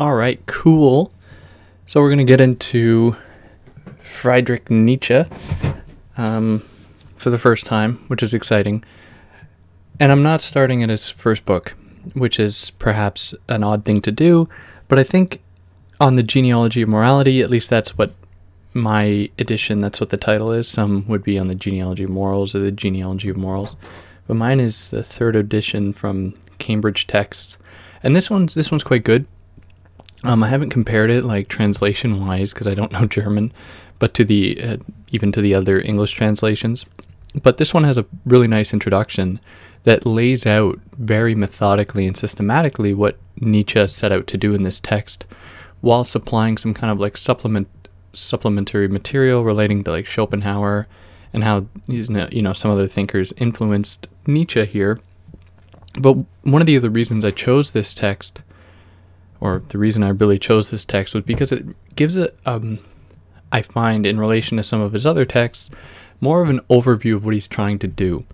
All right, cool. So we're going to get into Friedrich Nietzsche um, for the first time, which is exciting. And I'm not starting at his first book, which is perhaps an odd thing to do, but I think on the genealogy of morality, at least that's what my edition, that's what the title is. Some would be on the genealogy of morals or the genealogy of morals. But mine is the third edition from Cambridge Texts. And this one's this one's quite good. Um, I haven't compared it like translation wise because I don't know German, but to the uh, even to the other English translations. But this one has a really nice introduction that lays out very methodically and systematically what Nietzsche set out to do in this text, while supplying some kind of like supplement supplementary material relating to like Schopenhauer and how you know some other thinkers influenced Nietzsche here. But one of the other reasons I chose this text or the reason I really chose this text was because it gives it, um, I find, in relation to some of his other texts, more of an overview of what he's trying to do.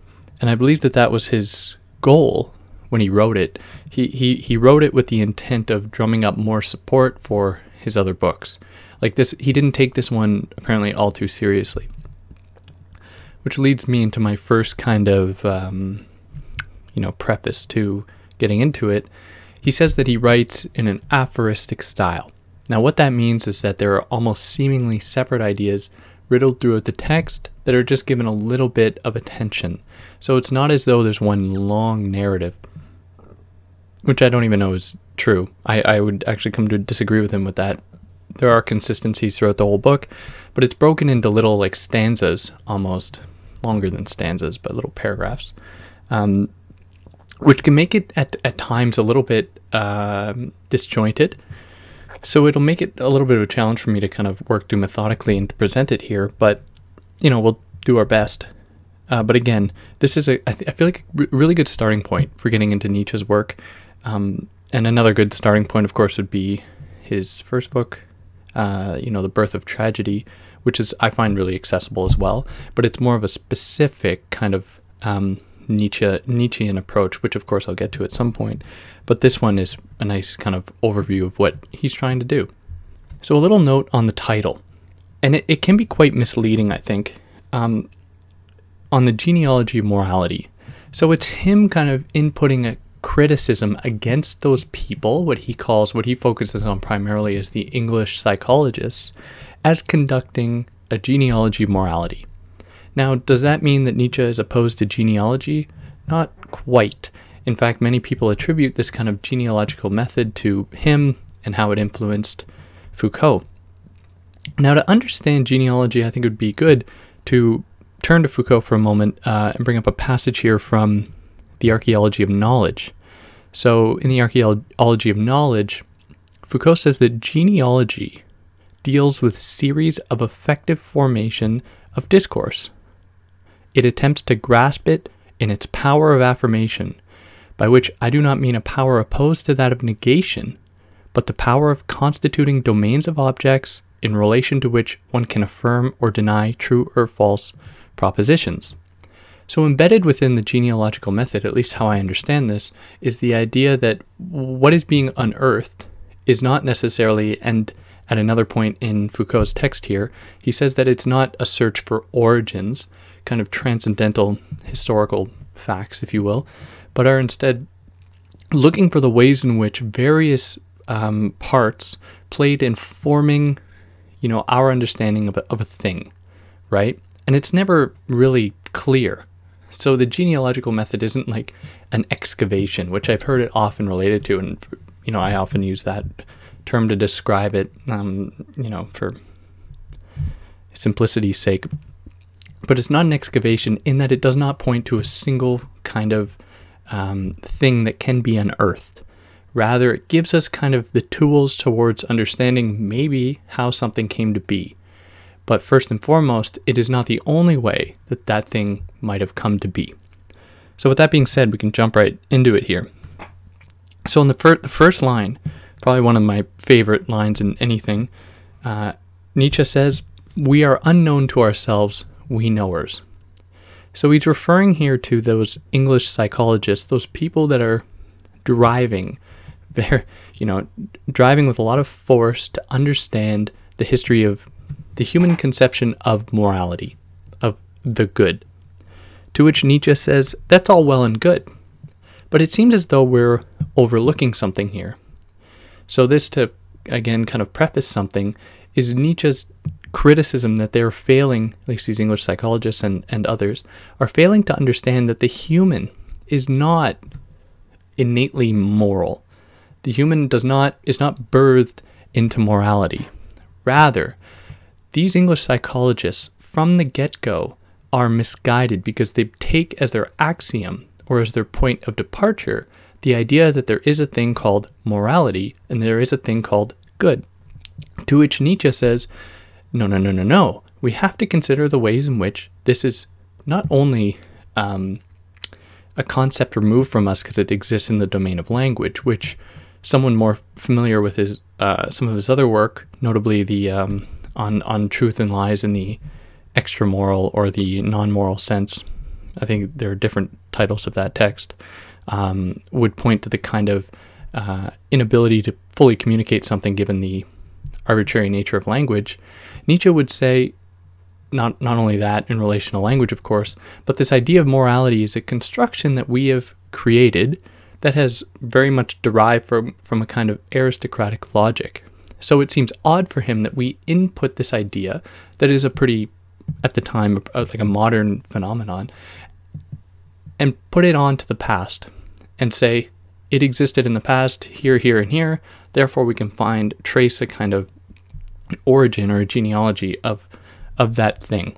And I believe that that was his goal when he wrote it. He, he, he wrote it with the intent of drumming up more support for his other books. Like this, he didn't take this one apparently all too seriously. Which leads me into my first kind of, um, you know, preface to getting into it he says that he writes in an aphoristic style. Now, what that means is that there are almost seemingly separate ideas riddled throughout the text that are just given a little bit of attention. So it's not as though there's one long narrative, which I don't even know is true. I, I would actually come to disagree with him with that. There are consistencies throughout the whole book, but it's broken into little like stanzas almost, longer than stanzas, but little paragraphs. Um, which can make it at, at times a little bit um, disjointed. So it'll make it a little bit of a challenge for me to kind of work through methodically and to present it here, but you know, we'll do our best. Uh, but again, this is a I, th- I feel like a really good starting point for getting into Nietzsche's work. Um, and another good starting point, of course, would be his first book, uh, you know, The Birth of Tragedy, which is I find really accessible as well. But it's more of a specific kind of um, Nietzsche Nietzschean approach, which of course I'll get to at some point. But this one is a nice kind of overview of what he's trying to do. So a little note on the title, and it, it can be quite misleading, I think, um, on the genealogy of morality. So it's him kind of inputting a criticism against those people, what he calls, what he focuses on primarily as the English psychologists, as conducting a genealogy morality. Now, does that mean that Nietzsche is opposed to genealogy? Not quite. In fact, many people attribute this kind of genealogical method to him and how it influenced Foucault. Now, to understand genealogy, I think it would be good to turn to Foucault for a moment uh, and bring up a passage here from the Archaeology of Knowledge. So, in the Archaeology of Knowledge, Foucault says that genealogy deals with series of effective formation of discourse. It attempts to grasp it in its power of affirmation, by which I do not mean a power opposed to that of negation, but the power of constituting domains of objects in relation to which one can affirm or deny true or false propositions. So, embedded within the genealogical method, at least how I understand this, is the idea that what is being unearthed is not necessarily, and at another point in Foucault's text here, he says that it's not a search for origins, kind of transcendental historical facts, if you will, but are instead looking for the ways in which various um, parts played in forming, you know, our understanding of a, of a thing, right? And it's never really clear. So the genealogical method isn't like an excavation, which I've heard it often related to, and you know, I often use that term to describe it, um, you know, for simplicity's sake but it's not an excavation in that it does not point to a single kind of um, thing that can be unearthed. Rather, it gives us kind of the tools towards understanding maybe how something came to be. But first and foremost, it is not the only way that that thing might have come to be. So, with that being said, we can jump right into it here. So, in the, fir- the first line, probably one of my favorite lines in anything, uh, Nietzsche says, we are unknown to ourselves, we knowers. So he's referring here to those English psychologists, those people that are driving, you know, driving with a lot of force to understand the history of the human conception of morality, of the good. To which Nietzsche says, that's all well and good. But it seems as though we're overlooking something here. So, this to again kind of preface something is Nietzsche's criticism that they're failing, at least these English psychologists and, and others, are failing to understand that the human is not innately moral. The human does not is not birthed into morality. Rather, these English psychologists from the get-go are misguided because they take as their axiom or as their point of departure the idea that there is a thing called morality and there is a thing called good. To which Nietzsche says, no, no, no, no, no. We have to consider the ways in which this is not only um, a concept removed from us because it exists in the domain of language, which someone more familiar with his uh, some of his other work, notably the um, on on truth and lies in the extramoral or the non-moral sense. I think there are different titles of that text. Um, would point to the kind of uh, inability to fully communicate something given the arbitrary nature of language. Nietzsche would say not not only that in relation to language, of course, but this idea of morality is a construction that we have created that has very much derived from, from a kind of aristocratic logic. So it seems odd for him that we input this idea that is a pretty, at the time, like a modern phenomenon, and put it on to the past and say it existed in the past, here, here, and here. Therefore, we can find, trace a kind of origin or a genealogy of, of that thing.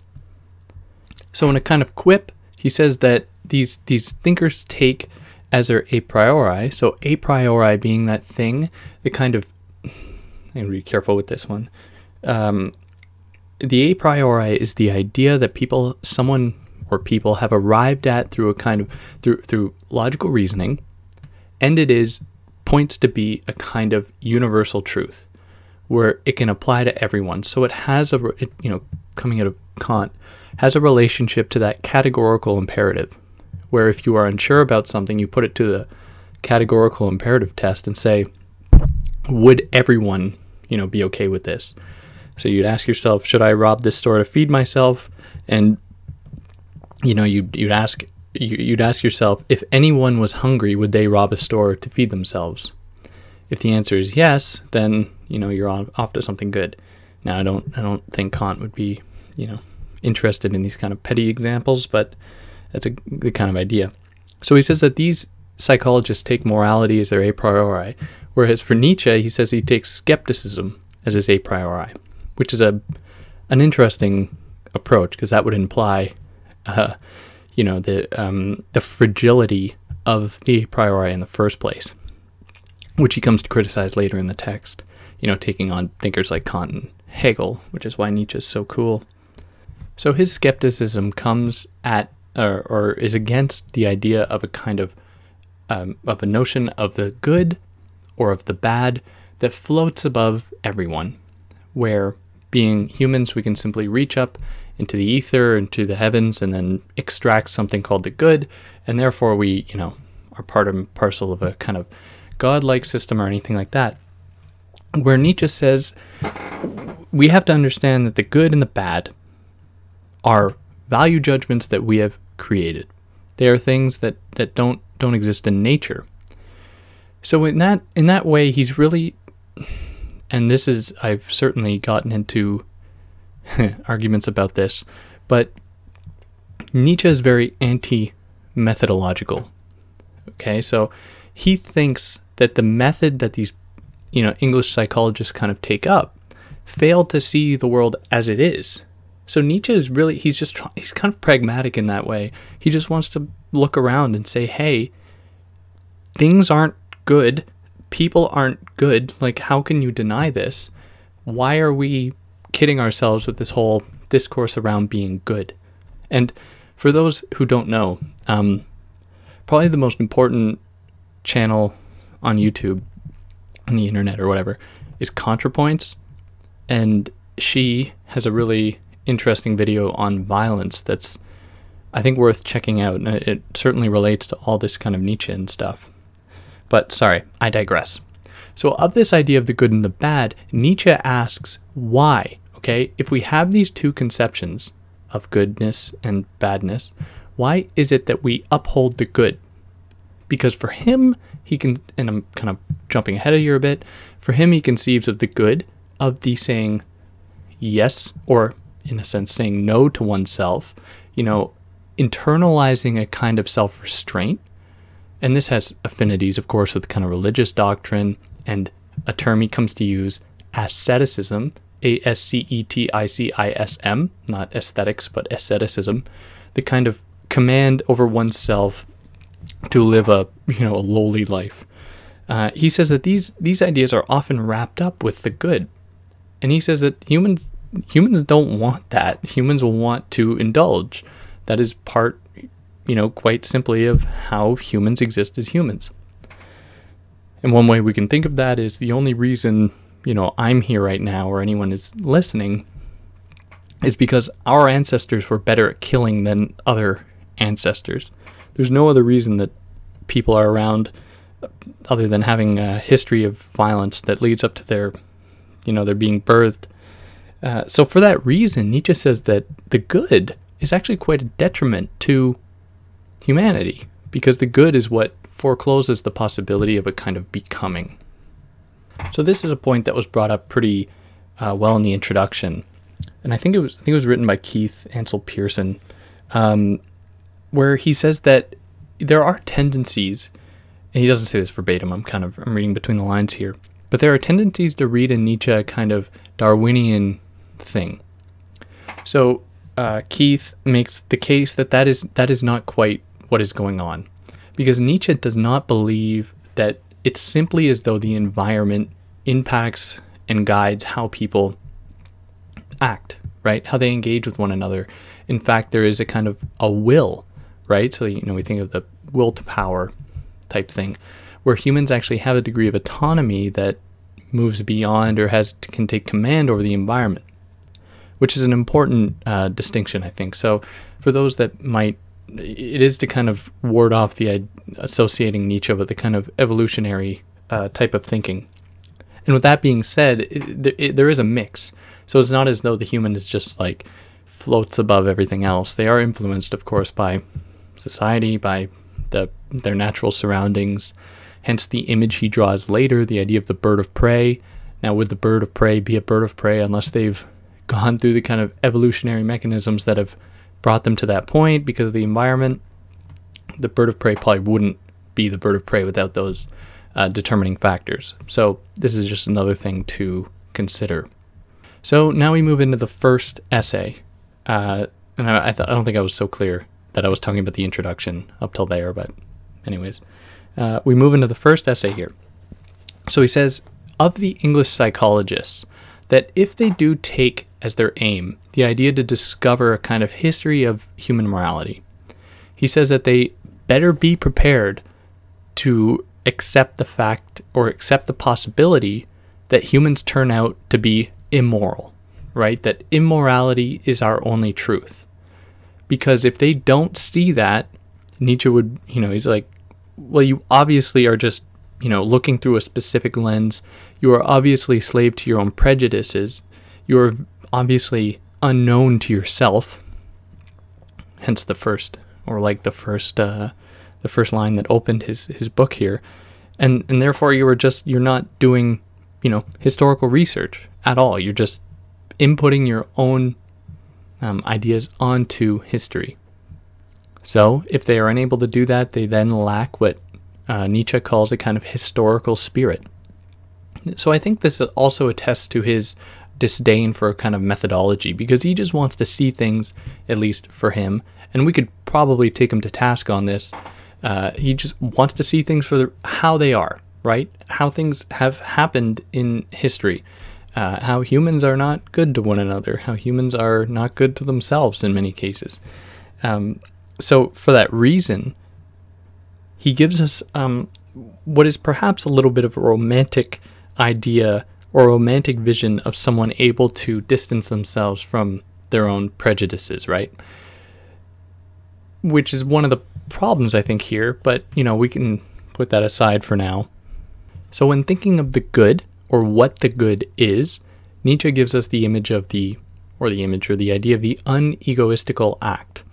So, in a kind of quip, he says that these, these thinkers take as their a priori. So a priori being that thing, the kind of I'm be careful with this one. Um, the a priori is the idea that people, someone or people have arrived at through a kind of through through logical reasoning, and it is points to be a kind of universal truth where it can apply to everyone. So it has a it, you know coming out of Kant has a relationship to that categorical imperative where if you are unsure about something, you put it to the categorical imperative test and say, would everyone, you know, be okay with this? So you'd ask yourself, should I rob this store to feed myself? And you know, you'd you'd ask you'd ask yourself, if anyone was hungry, would they rob a store to feed themselves? If the answer is yes, then you know you're off to something good. Now I don't I don't think Kant would be you know interested in these kind of petty examples, but that's a good kind of idea. So he says that these psychologists take morality as their a priori, whereas for Nietzsche, he says he takes skepticism as his a priori, which is a an interesting approach because that would imply, uh, you know, the um, the fragility of the a priori in the first place, which he comes to criticize later in the text. You know, taking on thinkers like Kant and Hegel, which is why Nietzsche is so cool. So his skepticism comes at or, or is against the idea of a kind of um, of a notion of the good or of the bad that floats above everyone, where being humans we can simply reach up into the ether into the heavens and then extract something called the good, and therefore we you know are part and parcel of a kind of godlike system or anything like that. Where Nietzsche says we have to understand that the good and the bad are value judgments that we have created. They are things that, that don't don't exist in nature. So in that in that way he's really and this is I've certainly gotten into arguments about this, but Nietzsche is very anti methodological. Okay, so he thinks that the method that these you know English psychologists kind of take up fail to see the world as it is so Nietzsche is really he's just he's kind of pragmatic in that way. He just wants to look around and say, "Hey, things aren't good. People aren't good. Like how can you deny this? Why are we kidding ourselves with this whole discourse around being good?" And for those who don't know, um, probably the most important channel on YouTube, on the internet or whatever, is ContraPoints, and she has a really interesting video on violence that's, I think, worth checking out. And it certainly relates to all this kind of Nietzsche and stuff. But sorry, I digress. So, of this idea of the good and the bad, Nietzsche asks why, okay? If we have these two conceptions of goodness and badness, why is it that we uphold the good? Because for him, he can, and I'm kind of jumping ahead of you a bit, for him, he conceives of the good of the saying yes, or in a sense, saying no to oneself, you know, internalizing a kind of self restraint. And this has affinities, of course, with kind of religious doctrine and a term he comes to use, asceticism, A S C E T I C I S M, not aesthetics, but asceticism, the kind of command over oneself to live a you know a lowly life. Uh, he says that these these ideas are often wrapped up with the good, and he says that humans humans don't want that. Humans will want to indulge. That is part, you know, quite simply of how humans exist as humans. And one way we can think of that is the only reason, you know, I'm here right now or anyone is listening is because our ancestors were better at killing than other ancestors. There's no other reason that people are around other than having a history of violence that leads up to their, you know, their being birthed. Uh, so for that reason, Nietzsche says that the good is actually quite a detriment to humanity because the good is what forecloses the possibility of a kind of becoming. So this is a point that was brought up pretty uh, well in the introduction, and I think it was I think it was written by Keith Ansell Pearson, um, where he says that there are tendencies, and he doesn't say this verbatim. I'm kind of I'm reading between the lines here, but there are tendencies to read in Nietzsche a kind of Darwinian thing. So uh, Keith makes the case that that is that is not quite what is going on because Nietzsche does not believe that it's simply as though the environment impacts and guides how people act, right? How they engage with one another. In fact, there is a kind of a will, right? So, you know, we think of the will to power type thing, where humans actually have a degree of autonomy that moves beyond or has can take command over the environment, which is an important uh, distinction, I think. So, for those that might it is to kind of ward off the associating Nietzsche with the kind of evolutionary uh, type of thinking. And with that being said, it, it, there is a mix. So it's not as though the human is just like floats above everything else. They are influenced, of course, by society, by the their natural surroundings. Hence the image he draws later, the idea of the bird of prey. Now, would the bird of prey be a bird of prey unless they've gone through the kind of evolutionary mechanisms that have brought them to that point because of the environment, the bird of prey probably wouldn't be the bird of prey without those uh, determining factors. So this is just another thing to consider. So now we move into the first essay, uh, and I, I, th- I, don't think I was so clear that I was talking about the introduction up till there, but anyways, uh, we move into the first essay here. So he says of the English psychologists that if they do take as their aim the idea to discover a kind of history of human morality. He says that they better be prepared to accept the fact or accept the possibility that humans turn out to be immoral, right? That immorality is our only truth. Because if they don't see that, Nietzsche would, you know, he's like, well, you obviously are just, you know, looking through a specific lens. You are obviously slave to your own prejudices. You are obviously unknown to yourself. Hence the first, or like the first, uh, the first line that opened his his book here, and and therefore you were just you're not doing, you know, historical research at all. You're just inputting your own um, ideas onto history. So if they are unable to do that, they then lack what uh, Nietzsche calls a kind of historical spirit. So I think this also attests to his disdain for a kind of methodology because he just wants to see things, at least for him, and we could probably take him to task on this. Uh, he just wants to see things for the, how they are, right? How things have happened in history. Uh, how humans are not good to one another, how humans are not good to themselves in many cases. Um, so, for that reason, he gives us um, what is perhaps a little bit of a romantic idea or romantic vision of someone able to distance themselves from their own prejudices, right? Which is one of the problems I think here, but you know, we can put that aside for now. So when thinking of the good or what the good is, Nietzsche gives us the image of the or the image or the idea of the unegoistical act.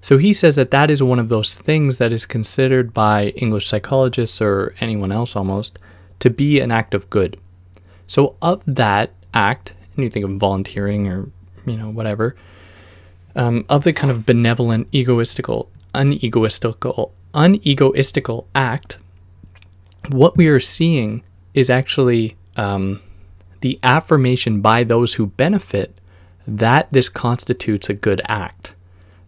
So he says that that is one of those things that is considered by English psychologists or anyone else almost to be an act of good. So of that act, and you think of volunteering or you know whatever, um, of the kind of benevolent, egoistical, unegoistical, unegoistical act, what we are seeing is actually um, the affirmation by those who benefit that this constitutes a good act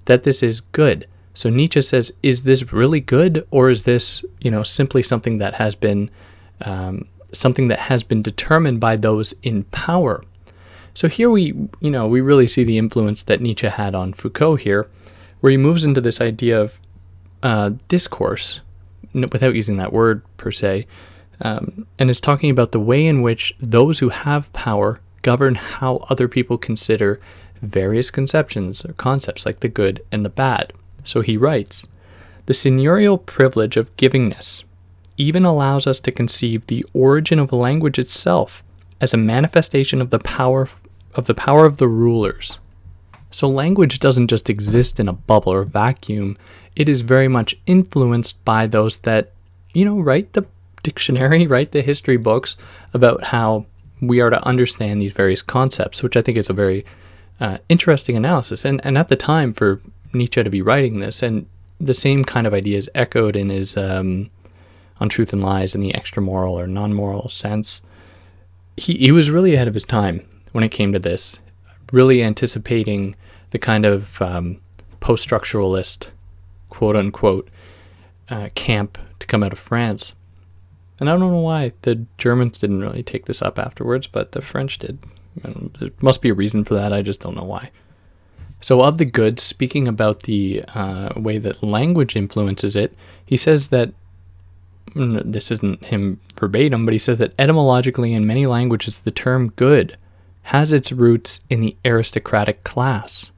that this is good. So Nietzsche says, is this really good, or is this, you know, simply something that has been um, something that has been determined by those in power? So here we, you know, we really see the influence that Nietzsche had on Foucault here, where he moves into this idea of uh, discourse, without using that word per se, um, and is talking about the way in which those who have power govern how other people consider various conceptions or concepts like the good and the bad. So he writes The seigneurial privilege of givingness even allows us to conceive the origin of language itself as a manifestation of the power of the power of the rulers. So language doesn't just exist in a bubble or vacuum, it is very much influenced by those that, you know, write the dictionary, write the history books about how we are to understand these various concepts, which I think is a very uh, interesting analysis. And, and at the time, for Nietzsche to be writing this, and the same kind of ideas echoed in his um, On Truth and Lies in the extra moral or non moral sense. He, he was really ahead of his time when it came to this, really anticipating the kind of um, post structuralist, quote unquote, uh, camp to come out of France. And I don't know why the Germans didn't really take this up afterwards, but the French did. There must be a reason for that. I just don't know why. So, of the good, speaking about the uh, way that language influences it, he says that this isn't him verbatim, but he says that etymologically, in many languages, the term good has its roots in the aristocratic class.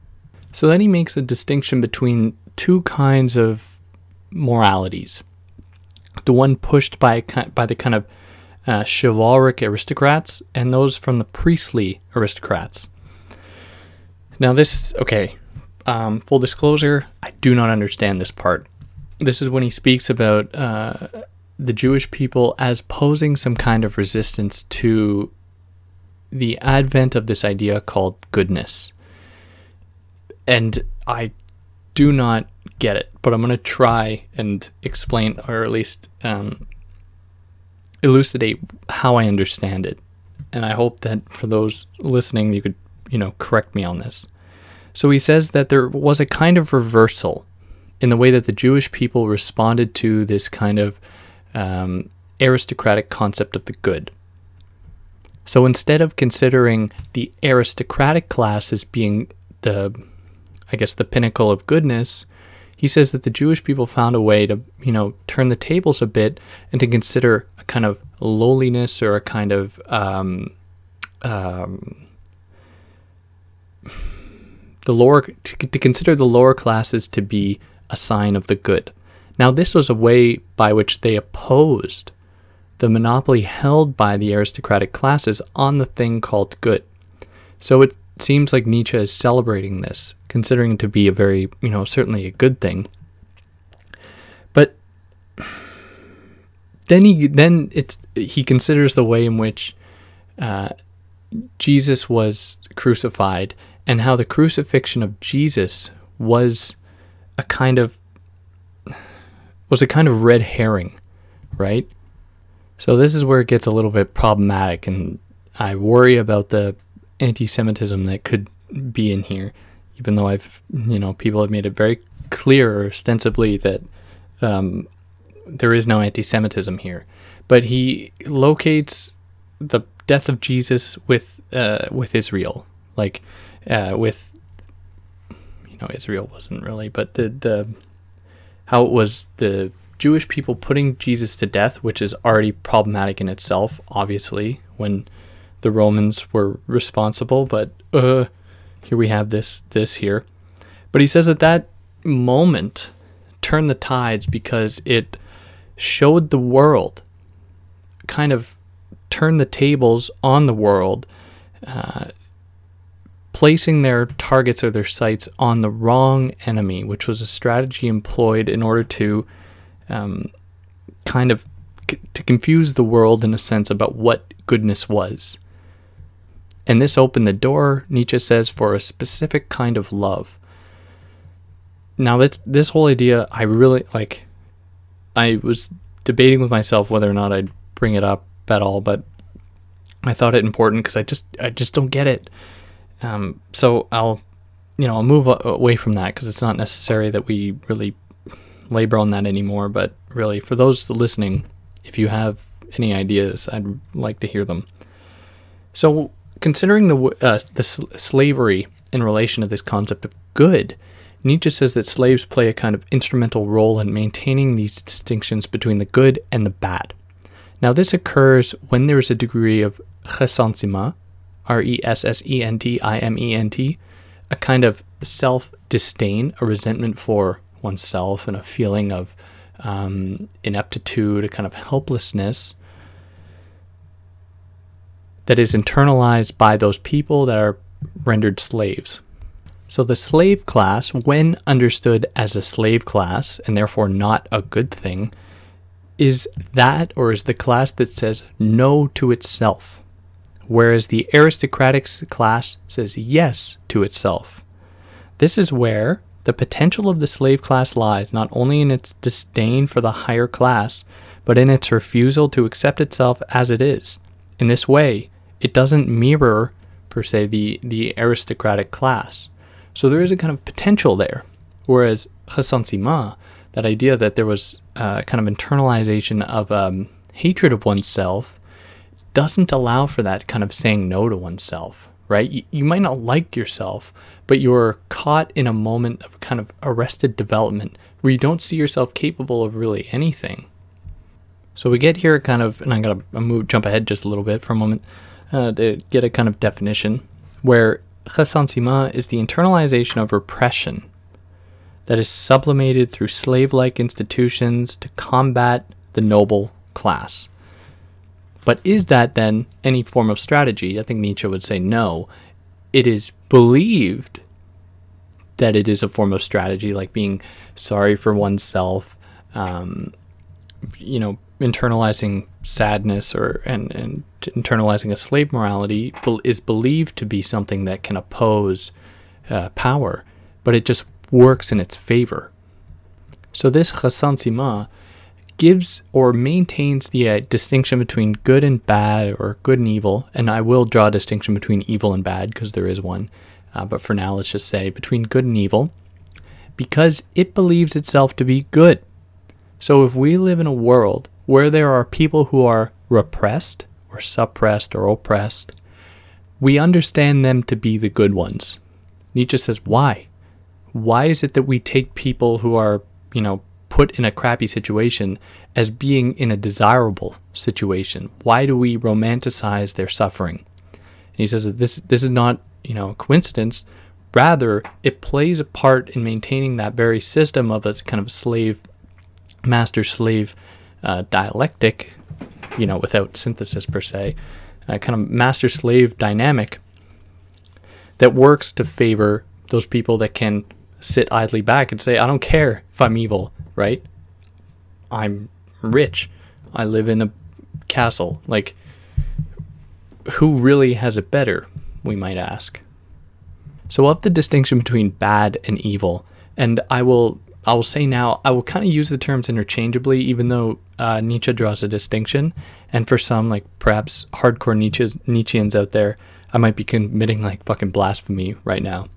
So then he makes a distinction between two kinds of moralities. The one pushed by by the kind of uh, chivalric aristocrats and those from the priestly aristocrats. Now, this, okay, um, full disclosure, I do not understand this part. This is when he speaks about uh, the Jewish people as posing some kind of resistance to the advent of this idea called goodness. And I do not get it, but I'm going to try and explain, or at least um, elucidate how I understand it. And I hope that for those listening, you could, you know, correct me on this. So he says that there was a kind of reversal in the way that the Jewish people responded to this kind of um, aristocratic concept of the good. So instead of considering the aristocratic class as being the, I guess, the pinnacle of goodness, he says that the Jewish people found a way to, you know, turn the tables a bit and to consider a kind of lowliness or a kind of um, um, the lower to, to consider the lower classes to be a sign of the good. Now, this was a way by which they opposed the monopoly held by the aristocratic classes on the thing called good. So it seems like Nietzsche is celebrating this, considering it to be a very, you know, certainly a good thing. But then he then it's he considers the way in which uh, Jesus was crucified and how the crucifixion of Jesus was a kind of was a kind of red herring, right? So this is where it gets a little bit problematic, and I worry about the anti-Semitism that could be in here, even though I've you know people have made it very clear ostensibly that um, there is no anti-Semitism here, but he locates the death of Jesus with uh, with Israel, like uh, with you know Israel wasn't really, but the the how it was the Jewish people putting Jesus to death, which is already problematic in itself, obviously when the Romans were responsible, but uh, here we have this this here. But he says that that moment turned the tides because it showed the world, kind of turned the tables on the world, uh, placing their targets or their sights on the wrong enemy, which was a strategy employed in order to um, kind of c- to confuse the world in a sense about what goodness was. And this opened the door, Nietzsche says, for a specific kind of love. Now, this, this whole idea, I really like. I was debating with myself whether or not I'd bring it up at all, but I thought it important because I just I just don't get it. Um, so I'll you know I'll move away from that because it's not necessary that we really labor on that anymore. But really, for those listening, if you have any ideas, I'd like to hear them. So considering the uh, the slavery in relation to this concept of good, Nietzsche says that slaves play a kind of instrumental role in maintaining these distinctions between the good and the bad. Now, this occurs when there is a degree of ressentiment, R E S S E N T I M E N T, a kind of self disdain, a resentment for oneself, and a feeling of um, ineptitude, a kind of helplessness that is internalized by those people that are rendered slaves. So the slave class, when understood as a slave class, and therefore not a good thing, is that or is the class that says no to itself, whereas the aristocratic class says yes to itself. This is where the potential of the slave class lies not only in its disdain for the higher class, but in its refusal to accept itself as it is. In this way, it doesn't mirror, per se, the, the aristocratic class. So there is a kind of potential there. Whereas ressentiment, that idea that there was uh, kind of internalization of um, hatred of oneself, doesn't allow for that kind of saying no to oneself, right? You, you might not like yourself, but you're caught in a moment of kind of arrested development where you don't see yourself capable of really anything. So we get here kind of, and I'm gonna move, jump ahead just a little bit for a moment uh, to get a kind of definition where ressentiment is the internalization of repression that is sublimated through slave like institutions to combat the noble class. But is that then any form of strategy? I think Nietzsche would say no. It is believed that it is a form of strategy, like being sorry for oneself, um, you know, internalizing sadness or and, and internalizing a slave morality is believed to be something that can oppose uh, power, but it just works in its favor. So this ressentiment gives or maintains the uh, distinction between good and bad or good and evil, and I will draw a distinction between evil and bad because there is one, uh, but for now let's just say between good and evil, because it believes itself to be good. So if we live in a world where there are people who are repressed or suppressed or oppressed, we understand them to be the good ones. Nietzsche says, why? Why is it that we take people who are, you know, put in a crappy situation as being in a desirable situation? Why do we romanticize their suffering? And he says that this this is not, you know, a coincidence. Rather, it plays a part in maintaining that very system of a kind of slave master slave uh, dialectic, you know, without synthesis per se, a kind of master slave dynamic that works to favor those people that can sit idly back and say, I don't care if I'm evil, right? I'm rich. I live in a castle. Like, who really has it better, we might ask. So, of the distinction between bad and evil, and I will I will say now, I will kind of use the terms interchangeably, even though uh, Nietzsche draws a distinction. And for some, like perhaps hardcore Nietzsche's, Nietzscheans out there, I might be committing like fucking blasphemy right now.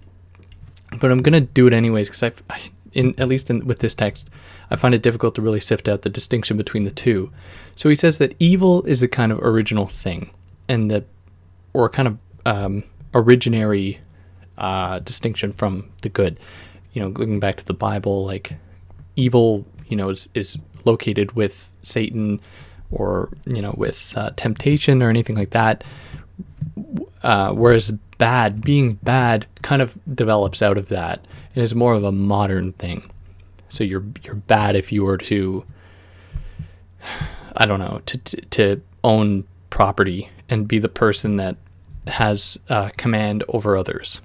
But I'm gonna do it anyways because I, in at least in, with this text, I find it difficult to really sift out the distinction between the two. So he says that evil is the kind of original thing, and that, or kind of um, originary uh, distinction from the good you know, looking back to the Bible, like evil, you know, is, is located with Satan or, you know, with uh, temptation or anything like that. Uh, whereas bad, being bad, kind of develops out of that. It is more of a modern thing. So you're you're bad if you were to, I don't know, to to, to own property and be the person that has uh, command over others,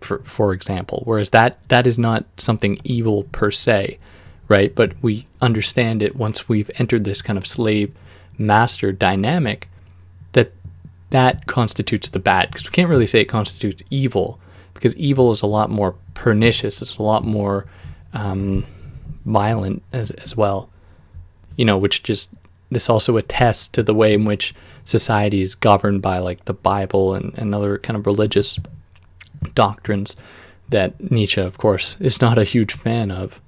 for for example. Whereas that that is not something evil per se, right? But we understand it once we've entered this kind of slave master dynamic that constitutes the bad because we can't really say it constitutes evil because evil is a lot more pernicious it's a lot more um, violent as, as well you know which just this also attests to the way in which society is governed by like the bible and, and other kind of religious doctrines that nietzsche of course is not a huge fan of.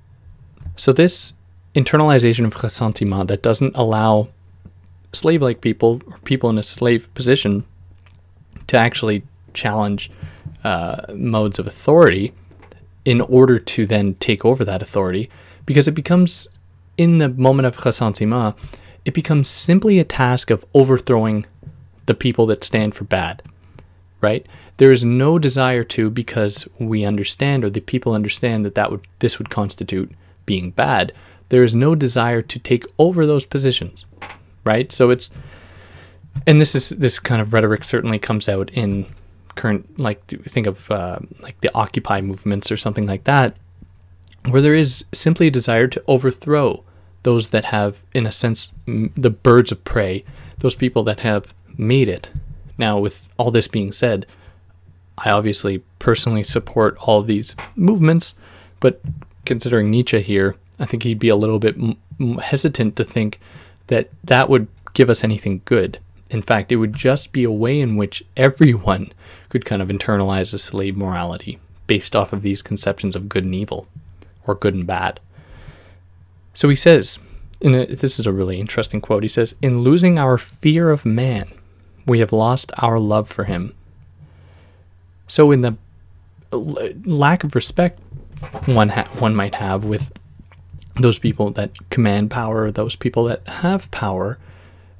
So this internalization of ressentiment that doesn't allow slave like people or people in a slave position to actually challenge uh, modes of authority in order to then take over that authority. Because it becomes in the moment of ressentiment it becomes simply a task of overthrowing the people that stand for bad right? There is no desire to because we understand or the people understand that that would this would constitute being bad. There is no desire to take over those positions right? So it's and this is this kind of rhetoric certainly comes out in current like think of uh, like the occupy movements or something like that where there is simply a desire to overthrow those that have in a sense m- the birds of prey those people that have made it now with all this being said i obviously personally support all these movements but considering nietzsche here i think he'd be a little bit m- hesitant to think that that would give us anything good. In fact, it would just be a way in which everyone could kind of internalize a slave morality based off of these conceptions of good and evil, or good and bad. So he says, a, this is a really interesting quote. He says, In losing our fear of man, we have lost our love for him. So, in the lack of respect one ha- one might have with those people that command power, those people that have power,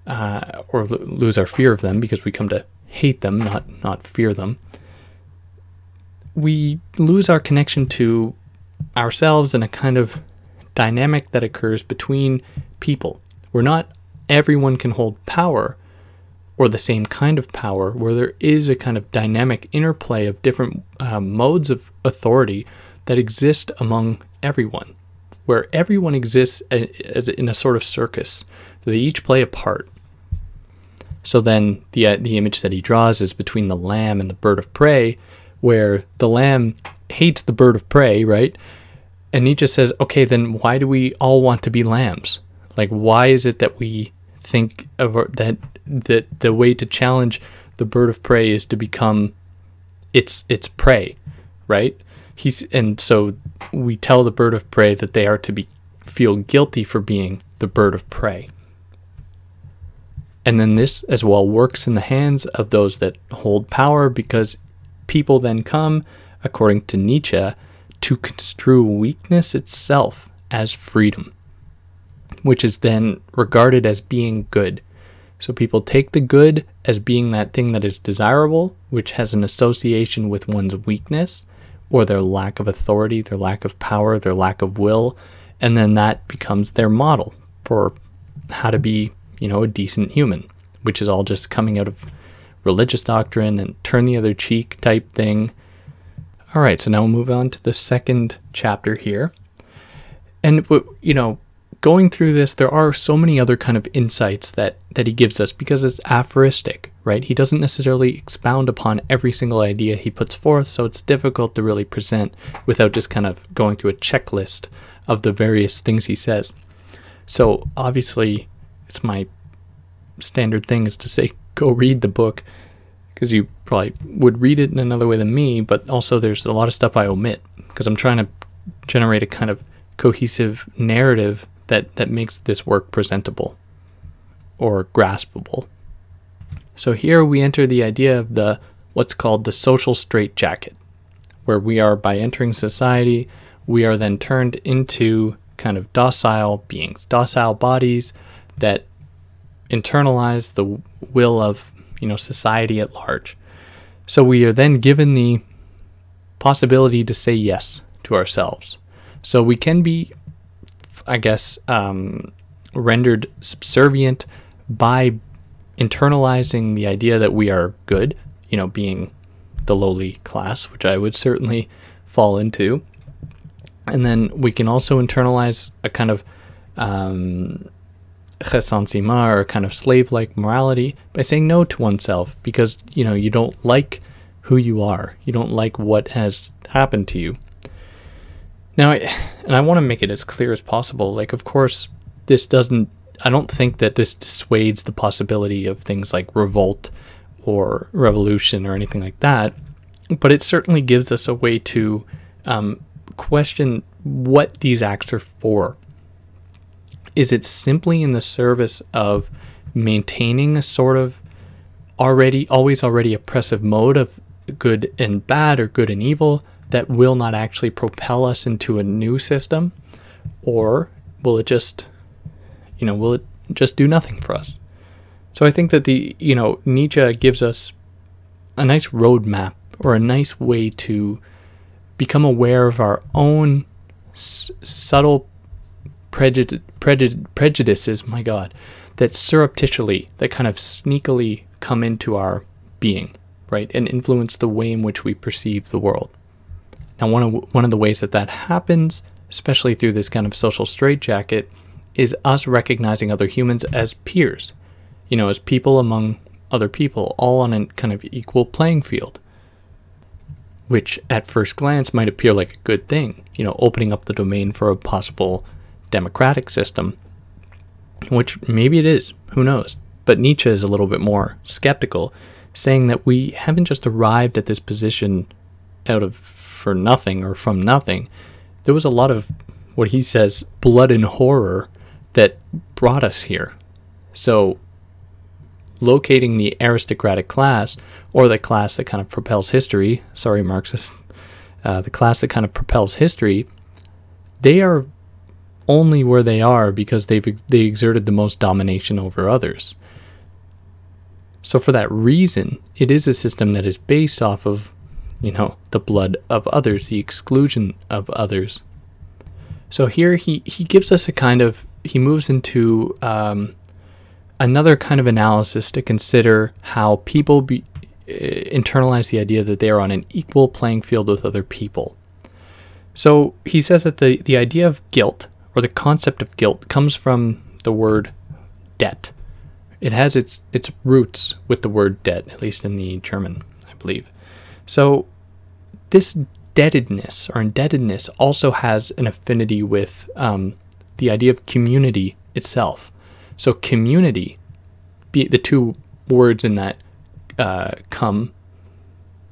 uh, or l- lose our fear of them because we come to hate them, not not fear them. We lose our connection to ourselves and a kind of dynamic that occurs between people. Where not everyone can hold power or the same kind of power, where there is a kind of dynamic interplay of different uh, modes of authority that exist among everyone where everyone exists as in a sort of circus. They each play a part. So then the uh, the image that he draws is between the lamb and the bird of prey, where the lamb hates the bird of prey, right? And Nietzsche says, okay, then why do we all want to be lambs? Like, why is it that we think of that that the way to challenge the bird of prey is to become its its prey, right? He's and so we tell the bird of prey that they are to be feel guilty for being the bird of prey. And then this as well works in the hands of those that hold power because people then come, according to Nietzsche, to construe weakness itself as freedom, which is then regarded as being good. So people take the good as being that thing that is desirable, which has an association with one's weakness, or their lack of authority, their lack of power, their lack of will, and then that becomes their model for how to be, you know, a decent human, which is all just coming out of religious doctrine and turn the other cheek type thing. All right, so now we'll move on to the second chapter here. And you know, going through this, there are so many other kind of insights that that he gives us because it's aphoristic, right? He doesn't necessarily expound upon every single idea he puts forth, so it's difficult to really present without just kind of going through a checklist of the various things he says. So obviously, it's my standard thing is to say go read the book because you probably would read it in another way than me, but also there's a lot of stuff I omit because I'm trying to generate a kind of cohesive narrative that, that makes this work presentable or graspable. So here we enter the idea of the what's called the social straitjacket, where we are by entering society, we are then turned into kind of docile beings, docile bodies that internalize the will of you know, society at large. So we are then given the possibility to say yes to ourselves. So we can be, I guess, um, rendered subservient by internalizing the idea that we are good, you know, being the lowly class, which I would certainly fall into. And then we can also internalize a kind of um, or kind of slave like morality by saying no to oneself because, you know, you don't like who you are, you don't like what has happened to you. Now, and I want to make it as clear as possible. Like, of course, this doesn't, I don't think that this dissuades the possibility of things like revolt or revolution or anything like that, but it certainly gives us a way to um, question what these acts are for. Is it simply in the service of maintaining a sort of already, always already oppressive mode of good and bad or good and evil that will not actually propel us into a new system? Or will it just, you know, will it just do nothing for us? So I think that the, you know, Nietzsche gives us a nice roadmap or a nice way to become aware of our own s- subtle prejud- prejud- prejudices, my God, that surreptitiously, that kind of sneakily come into our being, right, and influence the way in which we perceive the world. Now, one of one of the ways that that happens, especially through this kind of social straitjacket, is us recognizing other humans as peers, you know, as people among other people, all on a kind of equal playing field. Which at first glance might appear like a good thing, you know, opening up the domain for a possible democratic system, which maybe it is, who knows. But Nietzsche is a little bit more skeptical, saying that we haven't just arrived at this position out of for nothing or from nothing. There was a lot of what he says blood and horror that brought us here. So locating the aristocratic class or the class that kind of propels history, sorry, Marxist, uh, the class that kind of propels history, they are only where they are because they've they exerted the most domination over others. So for that reason, it is a system that is based off of, you know, the blood of others, the exclusion of others. So here he he gives us a kind of he moves into um, another kind of analysis to consider how people be, uh, internalize the idea that they are on an equal playing field with other people. So he says that the, the idea of guilt or the concept of guilt comes from the word debt. It has its its roots with the word debt, at least in the German, I believe. So this debtedness or indebtedness also has an affinity with um, the idea of community itself. So community, be the two words in that uh, come,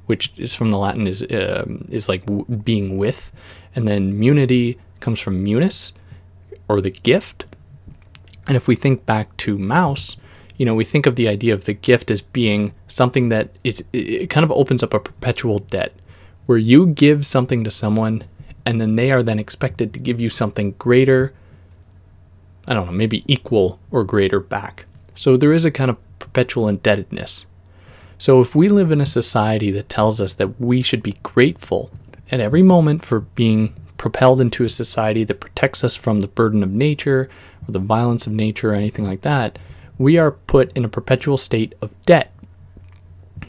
which is from the Latin is um, is like w- being with, and then munity comes from munus, or the gift. And if we think back to Mauss, you know, we think of the idea of the gift as being something that it kind of opens up a perpetual debt, where you give something to someone, and then they are then expected to give you something greater I don't know, maybe equal or greater back. So there is a kind of perpetual indebtedness. So if we live in a society that tells us that we should be grateful at every moment for being propelled into a society that protects us from the burden of nature or the violence of nature or anything like that, we are put in a perpetual state of debt.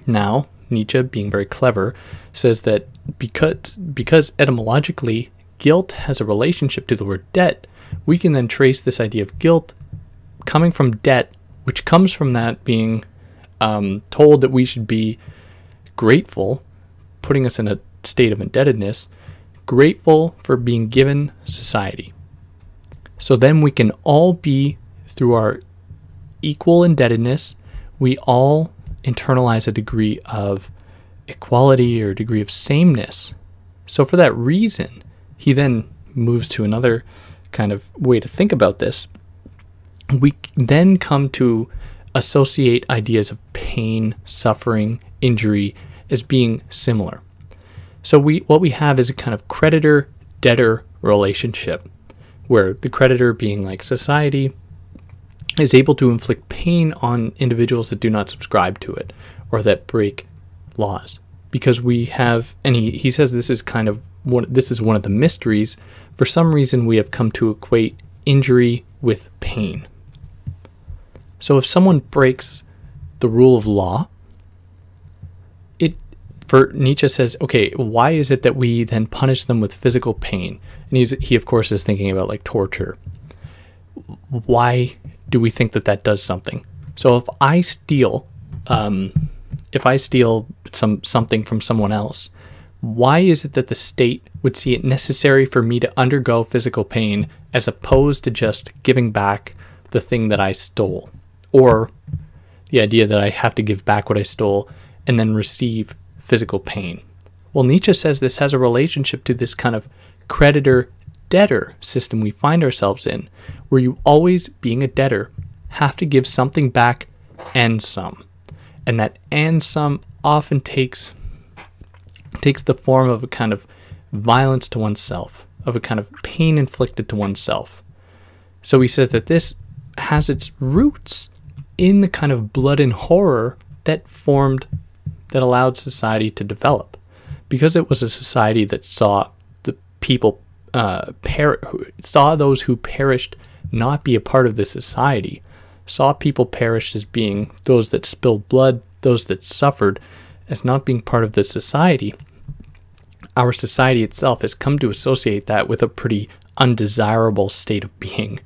Now, Nietzsche, being very clever, says that because, because etymologically guilt has a relationship to the word debt, we can then trace this idea of guilt coming from debt, which comes from that being um, told that we should be grateful, putting us in a state of indebtedness, grateful for being given society. So then we can all be, through our equal indebtedness, we all internalize a degree of equality or degree of sameness. So for that reason, he then moves to another kind of way to think about this, we then come to associate ideas of pain, suffering, injury as being similar. So we what we have is a kind of creditor debtor relationship where the creditor being like society is able to inflict pain on individuals that do not subscribe to it or that break laws. Because we have, and he, he says this is kind of one, this is one of the mysteries. For some reason, we have come to equate injury with pain. So if someone breaks the rule of law, it for Nietzsche says, okay, why is it that we then punish them with physical pain? And he's, he of course is thinking about like torture. Why do we think that that does something? So if I steal, um, if I steal some something from someone else, why is it that the state would see it necessary for me to undergo physical pain as opposed to just giving back the thing that I stole? Or the idea that I have to give back what I stole and then receive physical pain. Well, Nietzsche says this has a relationship to this kind of creditor debtor system we find ourselves in, where you always, being a debtor, have to give something back and some. And that and some often takes takes the form of a kind of violence to oneself, of a kind of pain inflicted to oneself. So he says that this has its roots in the kind of blood and horror that formed, that allowed society to develop. Because it was a society that saw the people, uh, per- saw those who perished not be a part of the society, saw people perish as being those that spilled blood, those that suffered, as not being part of the society. Our society itself has come to associate that with a pretty undesirable state of being.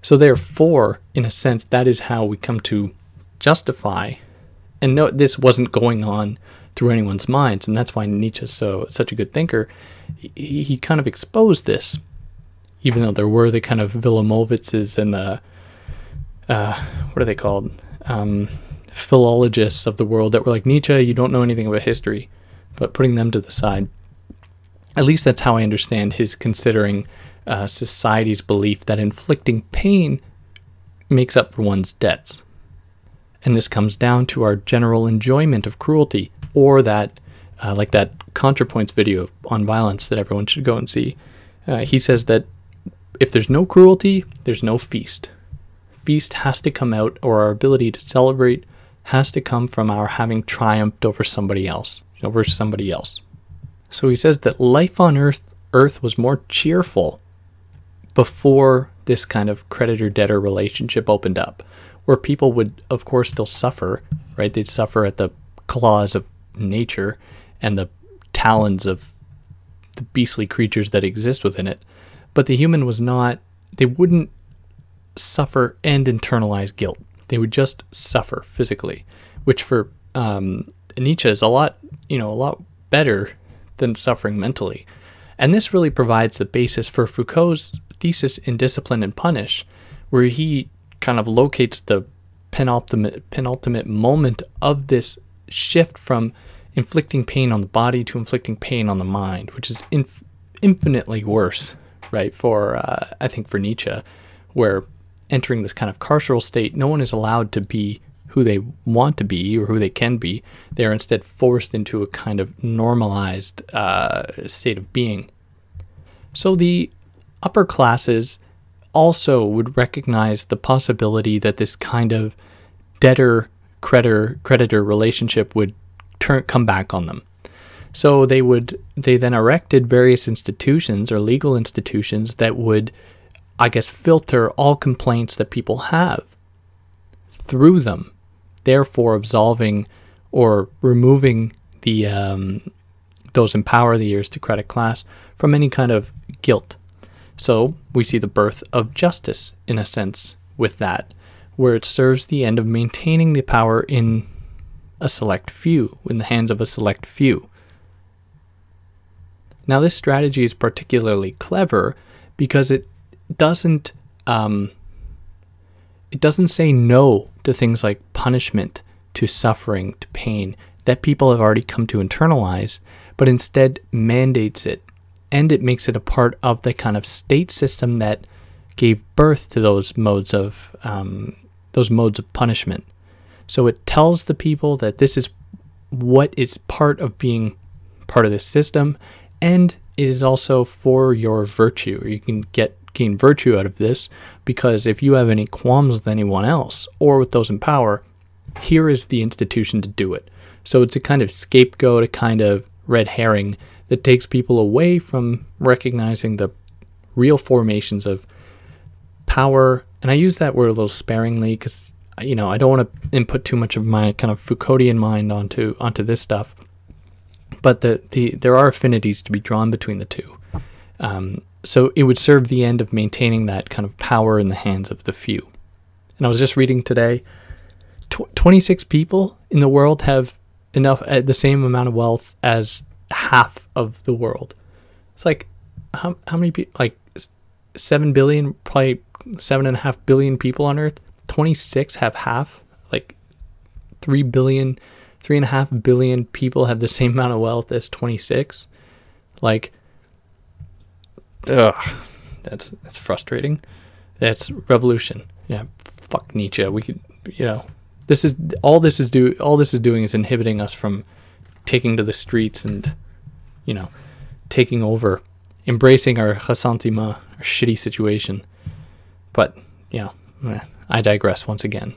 So, therefore, in a sense, that is how we come to justify. And no, this wasn't going on through anyone's minds, and that's why Nietzsche's so such a good thinker. He, he kind of exposed this, even though there were the kind of Wilamowitzes and the uh, what are they called? Um, philologists of the world that were like Nietzsche, you don't know anything about history, but putting them to the side. At least that's how I understand his considering uh, society's belief that inflicting pain makes up for one's debts. And this comes down to our general enjoyment of cruelty, or that, uh, like that ContraPoints video on violence that everyone should go and see. Uh, he says that if there's no cruelty, there's no feast. Feast has to come out, or our ability to celebrate has to come from our having triumphed over somebody else, over somebody else. So he says that life on earth, earth was more cheerful before this kind of creditor debtor relationship opened up, where people would, of course, still suffer, right? They'd suffer at the claws of nature and the talons of the beastly creatures that exist within it. But the human was not, they wouldn't suffer and internalize guilt. They would just suffer physically, which for um, Nietzsche is a lot, you know, a lot better than suffering mentally. And this really provides the basis for Foucault's thesis in Discipline and Punish, where he kind of locates the penultimate penultimate moment of this shift from inflicting pain on the body to inflicting pain on the mind, which is inf- infinitely worse, right? For uh, I think for Nietzsche, where entering this kind of carceral state, no one is allowed to be who they want to be or who they can be. They are instead forced into a kind of normalized uh, state of being. So the upper classes also would recognize the possibility that this kind of debtor creditor creditor relationship would turn come back on them. So they would they then erected various institutions or legal institutions that would I guess filter all complaints that people have through them, therefore absolving or removing the um, those in power, the aristocratic class, from any kind of guilt. So we see the birth of justice, in a sense, with that, where it serves the end of maintaining the power in a select few, in the hands of a select few. Now, this strategy is particularly clever because it doesn't um, it doesn't say no to things like punishment, to suffering, to pain that people have already come to internalize, but instead mandates it and it makes it a part of the kind of state system that gave birth to those modes of um, those modes of punishment. So it tells the people that this is what is part of being part of this system, and it is also for your virtue, you can get gain virtue out of this because if you have any qualms with anyone else or with those in power, here is the institution to do it. So it's a kind of scapegoat, a kind of red herring that takes people away from recognizing the real formations of power. And I use that word a little sparingly because you know I don't want to input too much of my kind of Foucauldian mind onto onto this stuff. But the, the there are affinities to be drawn between the two. Um, so it would serve the end of maintaining that kind of power in the hands of the few. And I was just reading today, tw- 26 people in the world have enough uh, the same amount of wealth as half of the world. It's like how how many people like seven billion, probably seven and a half billion people on Earth. 26 have half, like three billion, three and a half billion people have the same amount of wealth as 26. Like Ugh, that's that's frustrating. That's revolution. Yeah, fuck Nietzsche. We could, you know, this is all this is do all this is doing is inhibiting us from taking to the streets and, you know, taking over, embracing our ressentiment, our shitty situation. But you know, I digress once again.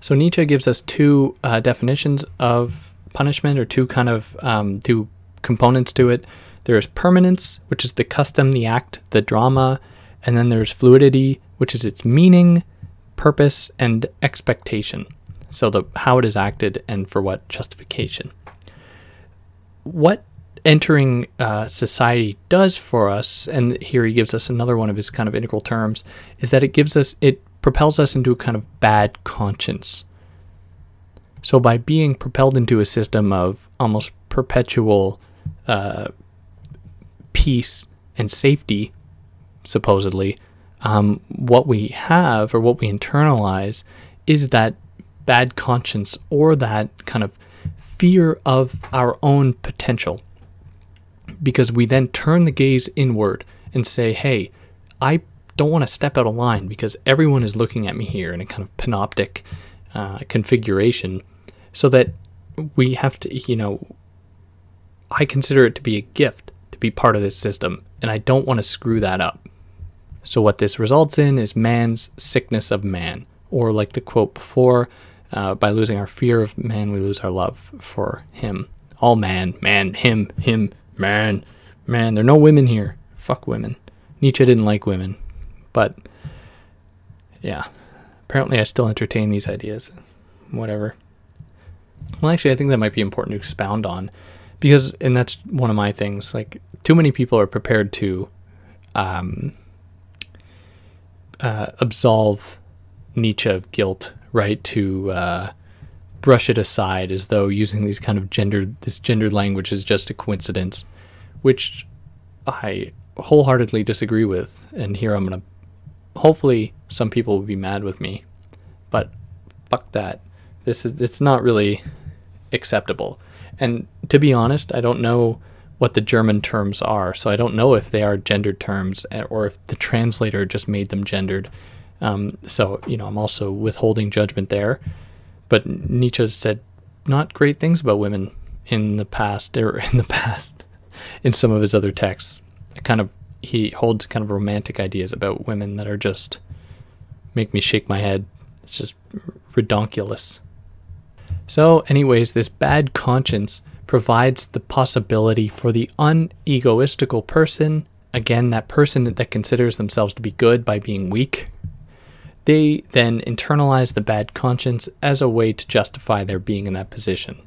So Nietzsche gives us two uh, definitions of punishment, or two kind of um, two components to it. There's permanence, which is the custom, the act, the drama, and then there's fluidity, which is its meaning, purpose, and expectation. So the how it is acted and for what justification. What entering uh, society does for us, and here he gives us another one of his kind of integral terms, is that it gives us it propels us into a kind of bad conscience. So by being propelled into a system of almost perpetual uh, peace and safety, supposedly, um, what we have or what we internalize is that bad conscience or that kind of fear of our own potential. Because we then turn the gaze inward and say, hey, I don't want to step out of line because everyone is looking at me here in a kind of panoptic uh, configuration. So that we have to, you know, I consider it to be a gift to be part of this system, and I don't want to screw that up. So, what this results in is man's sickness of man, or like the quote before, uh, by losing our fear of man, we lose our love for him. All man, man, him, him, man, man. There are no women here. Fuck women. Nietzsche didn't like women, but yeah, apparently I still entertain these ideas. Whatever. Well, actually, I think that might be important to expound on because, and that's one of my things. Like, too many people are prepared to um, uh, absolve Nietzsche of guilt, right? To uh, brush it aside as though using these kind of gendered this gendered language is just a coincidence, which I wholeheartedly disagree with. And here I'm gonna. Hopefully, some people will be mad with me, but fuck that. This is it's not really acceptable. And to be honest, I don't know what the German terms are. So I don't know if they are gendered terms eh, or if the translator just made them gendered. Um, so, you know, I'm also withholding judgment there. But Nietzsche said not great things about women in the past, or in the past, in some of his other texts. Kind of, he holds kind of romantic ideas about women that are just make me shake my head. It's just redonkulous. So, anyways, this bad conscience provides the possibility for the unegoistical person, again, that person that considers themselves to be good by being weak, they then internalize the bad conscience as a way to justify their being in that position.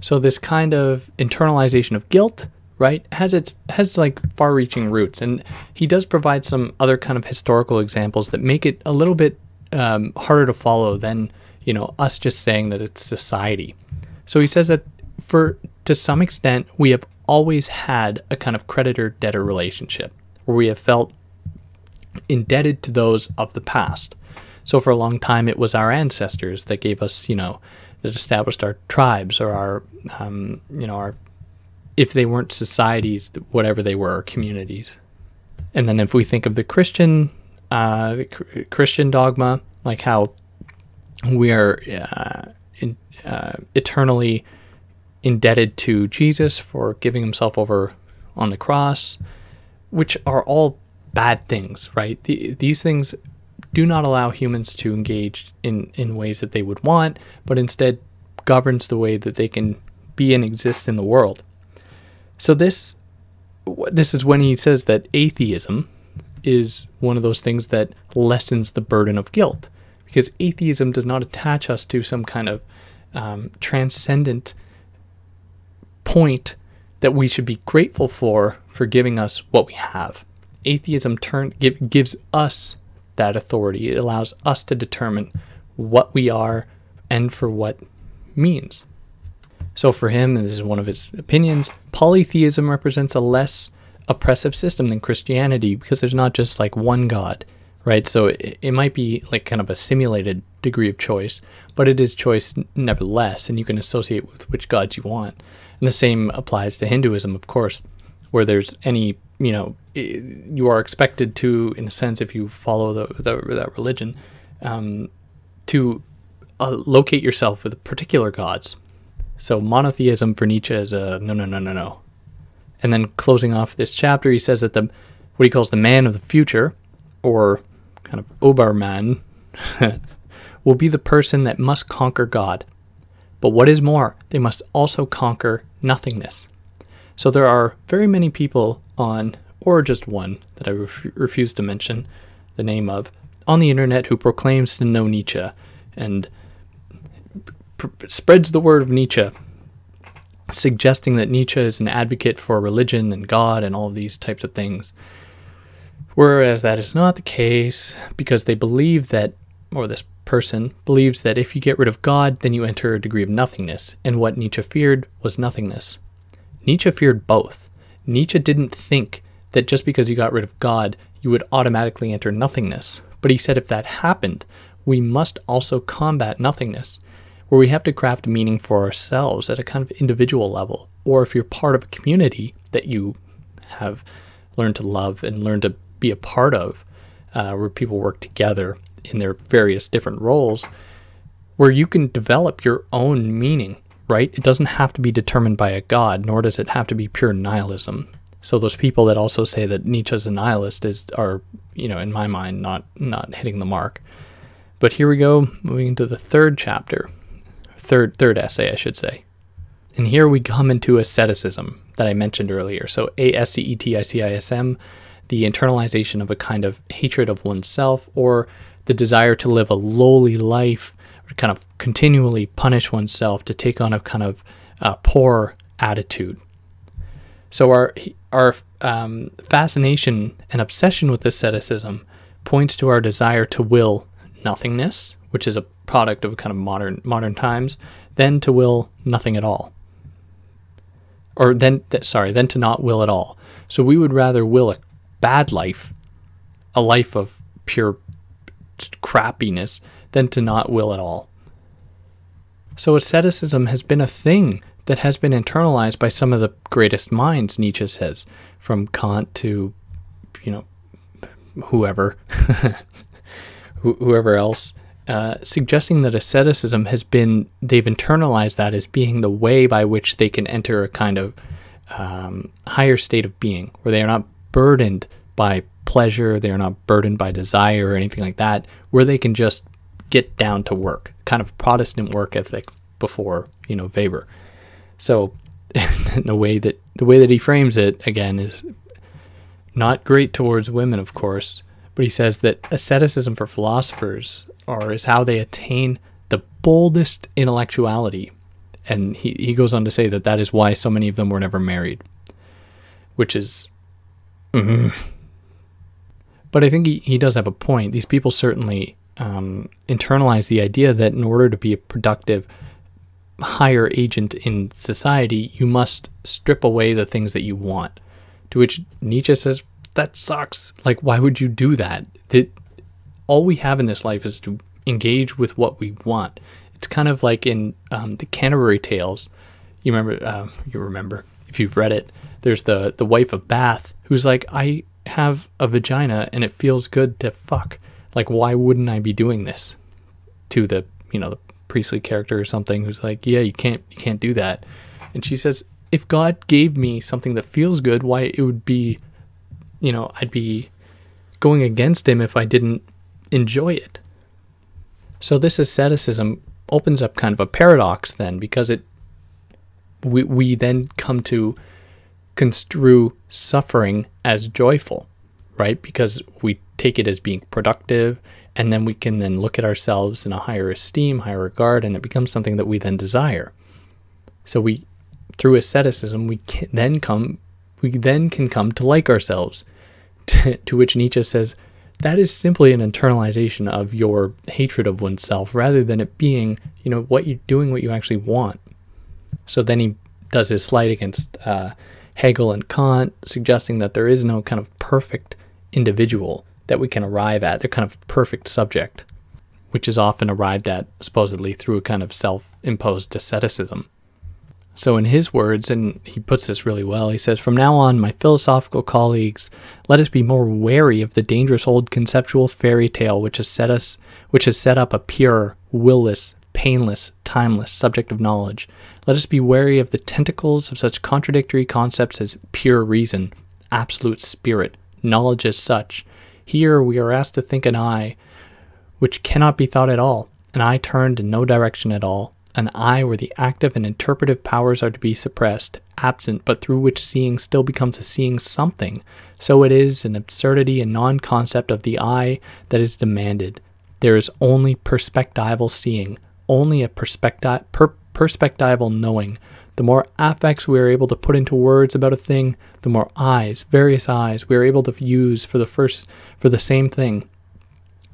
So this kind of internalization of guilt, right, has its has like far-reaching roots, and he does provide some other kind of historical examples that make it a little bit um, harder to follow than you know us just saying that it's society. So he says that for to some extent, we have always had a kind of creditor debtor relationship where we have felt indebted to those of the past. So for a long time, it was our ancestors that gave us, you know, that established our tribes or our, um, you know, our, if they weren't societies, whatever they were, communities. And then if we think of the Christian, uh, Christian dogma, like how we are uh, in, uh, eternally indebted to Jesus for giving himself over on the cross, which are all bad things, right? The, these things do not allow humans to engage in, in ways that they would want, but instead governs the way that they can be and exist in the world. So this this is when he says that atheism is one of those things that lessens the burden of guilt, because atheism does not attach us to some kind of um, transcendent point that we should be grateful for for giving us what we have. Atheism turn give, gives us that authority. It allows us to determine what we are and for what means. So for him, and this is one of his opinions, polytheism represents a less oppressive system than Christianity because there's not just like one God, right? So it, it might be like kind of a simulated degree of choice, but it is choice nevertheless, and you can associate with which gods you want. And the same applies to Hinduism, of course, where there's any, you know, you are expected to, in a sense, if you follow the, the that religion, um, to uh, locate yourself with particular gods. So monotheism for Nietzsche is a no, no, no, no, no. And then closing off this chapter, he says that the what he calls the man of the future, or kind of Oberman, will be the person that must conquer God. But what is more, they must also conquer nothingness. So there are very many people on, or just one that I ref- refuse to mention the name of, on the internet who proclaims to know Nietzsche and pr- spreads the word of Nietzsche, suggesting that Nietzsche is an advocate for religion and God and all these types of things. Whereas that is not the case because they believe that, or this person believes that if you get rid of God, then you enter a degree of nothingness, and what Nietzsche feared was nothingness. Nietzsche feared both. Nietzsche didn't think that just because you got rid of God, you would automatically enter nothingness. But he said if that happened, we must also combat nothingness, where we have to craft meaning for ourselves at a kind of individual level. Or if you're part of a community that you have learned to love and learned to be a part of, uh, where people work together in their various different roles, where you can develop your own meaning, right? It doesn't have to be determined by a god, nor does it have to be pure nihilism. So those people that also say that Nietzsche's a nihilist is are, you know, in my mind, not not hitting the mark. But here we go, moving into the third chapter, third third essay, I should say. And here we come into asceticism that I mentioned earlier. So A S C E T I C I S M, the internalization of a kind of hatred of oneself or the desire to live a lowly life, or kind of continually punish oneself to take on a kind of uh, poor attitude. So our our um, fascination and obsession with asceticism points to our desire to will nothingness, which is a product of kind of modern modern times, then to will nothing at all. Or then, th- sorry, then to not will at all. So we would rather will a bad life, a life of pure crappiness, than to not will at all. So asceticism has been a thing that has been internalized by some of the greatest minds, Nietzsche says, from Kant to, you know, whoever, whoever else, uh, suggesting that asceticism has been, they've internalized that as being the way by which they can enter a kind of um, higher state of being, where they are not burdened by pleasure, they are not burdened by desire or anything like that, where they can just get down to work, kind of Protestant work ethic before, you know, Weber. So the way that the way that he frames it again is not great towards women, of course, but he says that asceticism for philosophers are is how they attain the boldest intellectuality. And he, he goes on to say that that is why so many of them were never married, which is. Mm. But I think he, he does have a point. These people certainly um, internalize the idea that in order to be a productive, higher agent in society, you must strip away the things that you want. To which Nietzsche says, that sucks. Like, why would you do that? That all we have in this life is to engage with what we want. It's kind of like in um, the Canterbury Tales. You remember? Uh, you remember if you've read it. There's the the wife of Bath who's like, I have a vagina and it feels good to fuck. Like, why wouldn't I be doing this? To the you know the priestly character or something who's like, yeah, you can't you can't do that. And she says, if God gave me something that feels good, why it would be, you know, I'd be going against him if I didn't enjoy it. So this asceticism opens up kind of a paradox then because it we we then come to construe suffering as joyful, right? Because we take it as being productive and then we can then look at ourselves in a higher esteem, higher regard and it becomes something that we then desire. So we through asceticism we then come we then can come to like ourselves. to, which Nietzsche says that is simply an internalization of your hatred of oneself rather than it being, you know, what you're doing what you actually want. So then he does his slight against uh, Hegel and Kant, suggesting that there is no kind of perfect individual that we can arrive at, the kind of perfect subject, which is often arrived at supposedly through a kind of self imposed asceticism. So, in his words, and he puts this really well, he says, From now on, my philosophical colleagues, let us be more wary of the dangerous old conceptual fairy tale which has set us which has set up a pure, willless, painless, timeless subject of knowledge. Let us be wary of the tentacles of such contradictory concepts as pure reason, absolute spirit, knowledge as such. Here we are asked to think an eye, which cannot be thought at all, an eye turned in no direction at all, an eye where the active and interpretive powers are to be suppressed, absent, but through which seeing still becomes a seeing something. So it is an absurdity and non concept of the eye that is demanded. There is only perspectival seeing, only a perspecti- per- perspectival knowing. The more affects we are able to put into words about a thing, the more eyes, various eyes, we are able to use for the first for the same thing.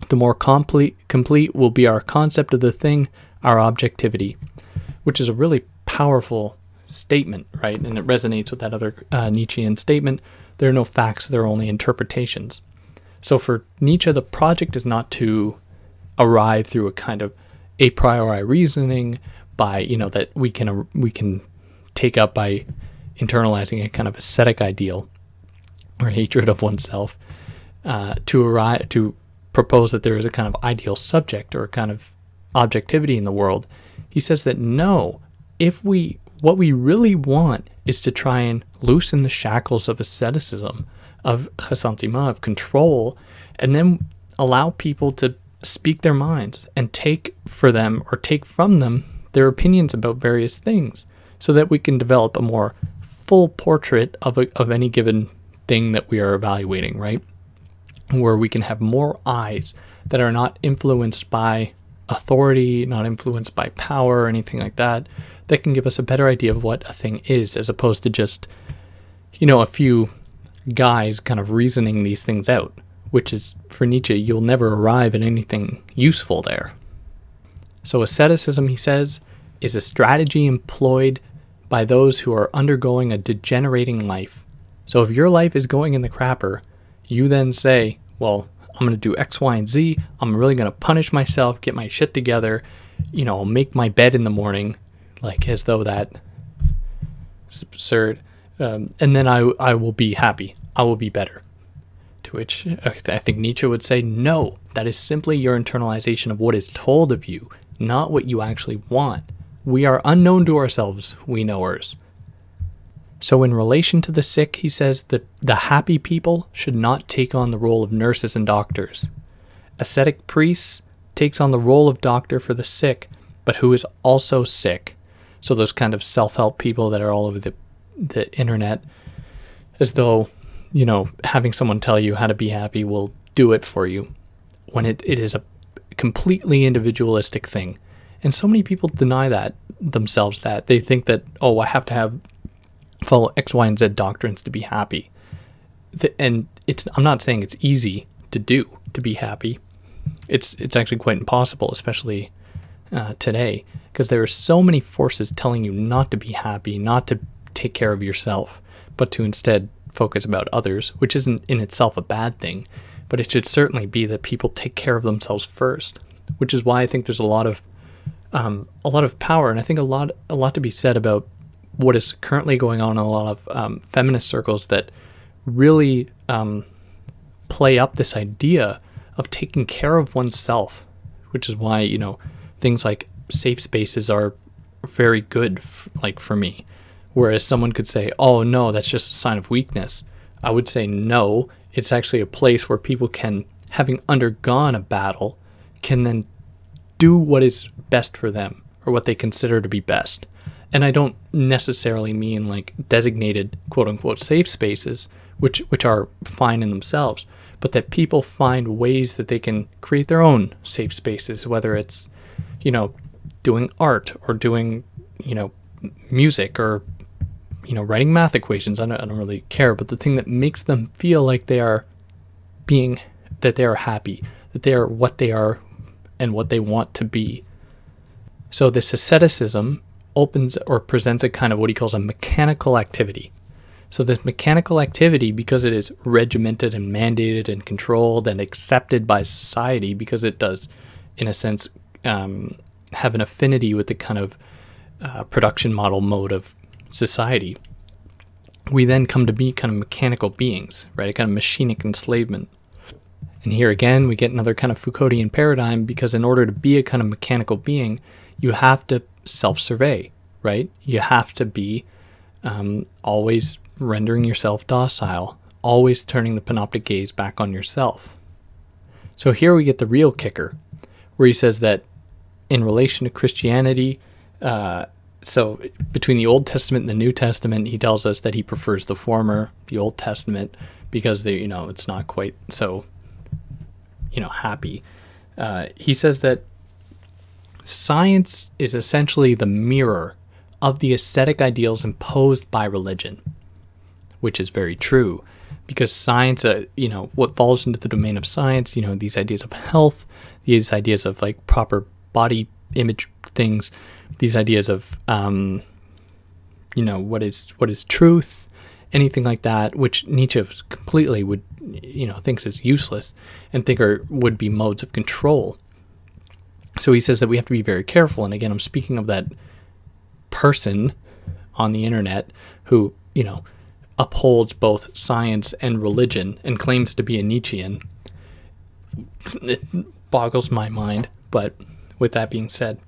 The more complete complete will be our concept of the thing, our objectivity, which is a really powerful statement, right? And it resonates with that other uh, Nietzschean statement there are no facts, there are only interpretations. So for Nietzsche, the project is not to arrive through a kind of a priori reasoning by, you know, that we can we can take up by internalizing a kind of ascetic ideal or hatred of oneself uh, to arrive to propose that there is a kind of ideal subject or a kind of objectivity in the world, he says that no, if we what we really want is to try and loosen the shackles of asceticism, of ressentiment, of control, and then allow people to speak their minds and take for them or take from them their opinions about various things so that we can develop a more full portrait of, a, of any given thing that we are evaluating, right? Where we can have more eyes that are not influenced by authority, not influenced by power or anything like that, that can give us a better idea of what a thing is as opposed to just, you know, a few guys kind of reasoning these things out, which is, for Nietzsche, you'll never arrive at anything useful there. So, asceticism, he says, is a strategy employed by those who are undergoing a degenerating life. So, if your life is going in the crapper, you then say, well, I'm going to do X, Y, and Z. I'm really going to punish myself, get my shit together. You know, make my bed in the morning, like as though that is absurd. Um, and then I, I will be happy. I will be better. To which I think Nietzsche would say, no, that is simply your internalization of what is told of you, not what you actually want. We are unknown to ourselves, we knowers. So, in relation to the sick, he says that the happy people should not take on the role of nurses and doctors. Ascetic priests takes on the role of doctor for the sick, but who is also sick. So those kind of self-help people that are all over the the internet, as though, you know, having someone tell you how to be happy will do it for you, when it, it is a completely individualistic thing. And so many people deny that themselves that. They think that, oh, I have to have follow X, Y, and Z doctrines to be happy. and it's I'm not saying it's easy to do to be happy. It's it's actually quite impossible, especially uh, today, because there are so many forces telling you not to be happy, not to take care of yourself, but to instead focus about others, which isn't in itself a bad thing, but it should certainly be that people take care of themselves first. Which is why I think there's a lot of um, a lot of power, and I think a lot a lot to be said about what is currently going on in a lot of um, feminist circles that really um, play up this idea of taking care of oneself, which is why you know things like safe spaces are very good, f- like for me. Whereas someone could say, "Oh no, that's just a sign of weakness," I would say, "No, It's actually a place where people can, having undergone a battle, can then do what is best for them or what they consider to be best. And I don't necessarily mean like designated quote unquote safe spaces, which which are fine in themselves, but that people find ways that they can create their own safe spaces, whether it's, you know, doing art or doing, you know, music or you know, writing math equations. I don't, I don't really care, but the thing that makes them feel like they are being, that they are happy, that they are what they are and what they want to be. So this asceticism opens or presents a kind of what he calls a mechanical activity. So this mechanical activity, because it is regimented and mandated and controlled and accepted by society, because it does, in a sense, um, have an affinity with the kind of uh, production model mode of society, we then come to be kind of mechanical beings, right? A kind of machinic enslavement. And here again, we get another kind of Foucauldian paradigm because in order to be a kind of mechanical being, you have to self survey, right? You have to be um, always rendering yourself docile, always turning the panoptic gaze back on yourself. So here we get the real kicker, where he says that in relation to Christianity, uh, so between the Old Testament and the New Testament, he tells us that he prefers the former, the Old Testament, because they, you know, it's not quite so, you know, happy. Uh, he says that science is essentially the mirror of the ascetic ideals imposed by religion, which is very true, because science, uh, you know, what falls into the domain of science, you know, these ideas of health, these ideas of like proper body image things these ideas of um, you know what is what is truth, anything like that, which Nietzsche completely would you know thinks is useless and think are would be modes of control. So he says that we have to be very careful. And again, I'm speaking of that person on the internet who you know upholds both science and religion and claims to be a Nietzschean. It boggles my mind. But with that being said,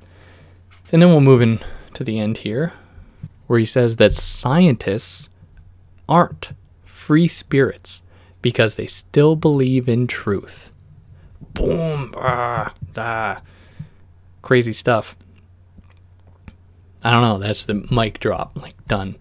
and then we'll move in to the end here, where he says that scientists aren't free spirits because they still believe in truth. Boom, ah, ah. Crazy stuff. I don't know, that's the mic drop, like done.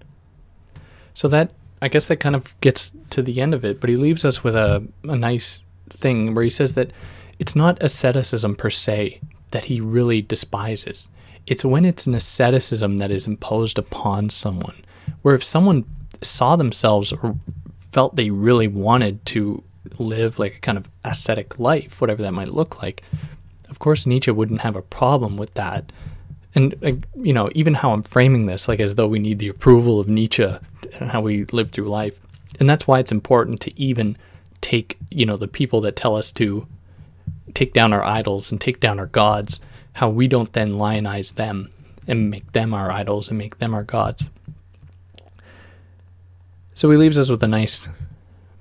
So that, I guess that kind of gets to the end of it, but he leaves us with a, a nice thing where he says that it's not asceticism per se that he really despises. It's when it's an asceticism that is imposed upon someone, where if someone saw themselves or felt they really wanted to live like a kind of ascetic life, whatever that might look like, of course Nietzsche wouldn't have a problem with that. And uh, you know, even how I'm framing this, like as though we need the approval of Nietzsche and how we live through life, and that's why it's important to even take you know the people that tell us to take down our idols and take down our gods how we don't then lionize them and make them our idols and make them our gods. So he leaves us with a nice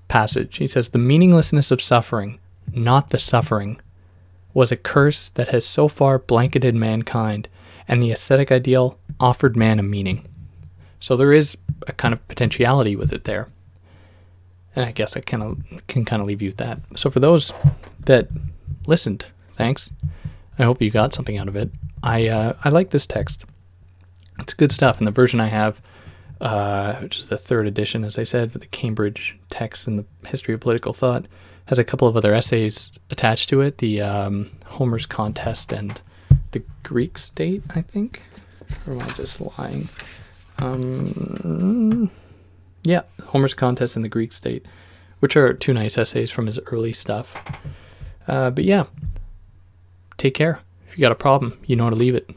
passage. He says, The meaninglessness of suffering, not the suffering, was a curse that has so far blanketed mankind, and the ascetic ideal offered man a meaning. So there is a kind of potentiality with it there. And I guess I kind of can kind of leave you with that. So for those that listened, thanks. I hope you got something out of it. I uh, I like this text. It's good stuff, and the version I have, uh, which is the third edition, as I said, for the Cambridge text and the history of political thought, has a couple of other essays attached to it. The um, Homer's contest and the Greek state, I think, or am I just lying? Um, yeah, Homer's contest and the Greek state, which are two nice essays from his early stuff. Uh, but yeah, Take care. If you got a problem, you know how to leave it.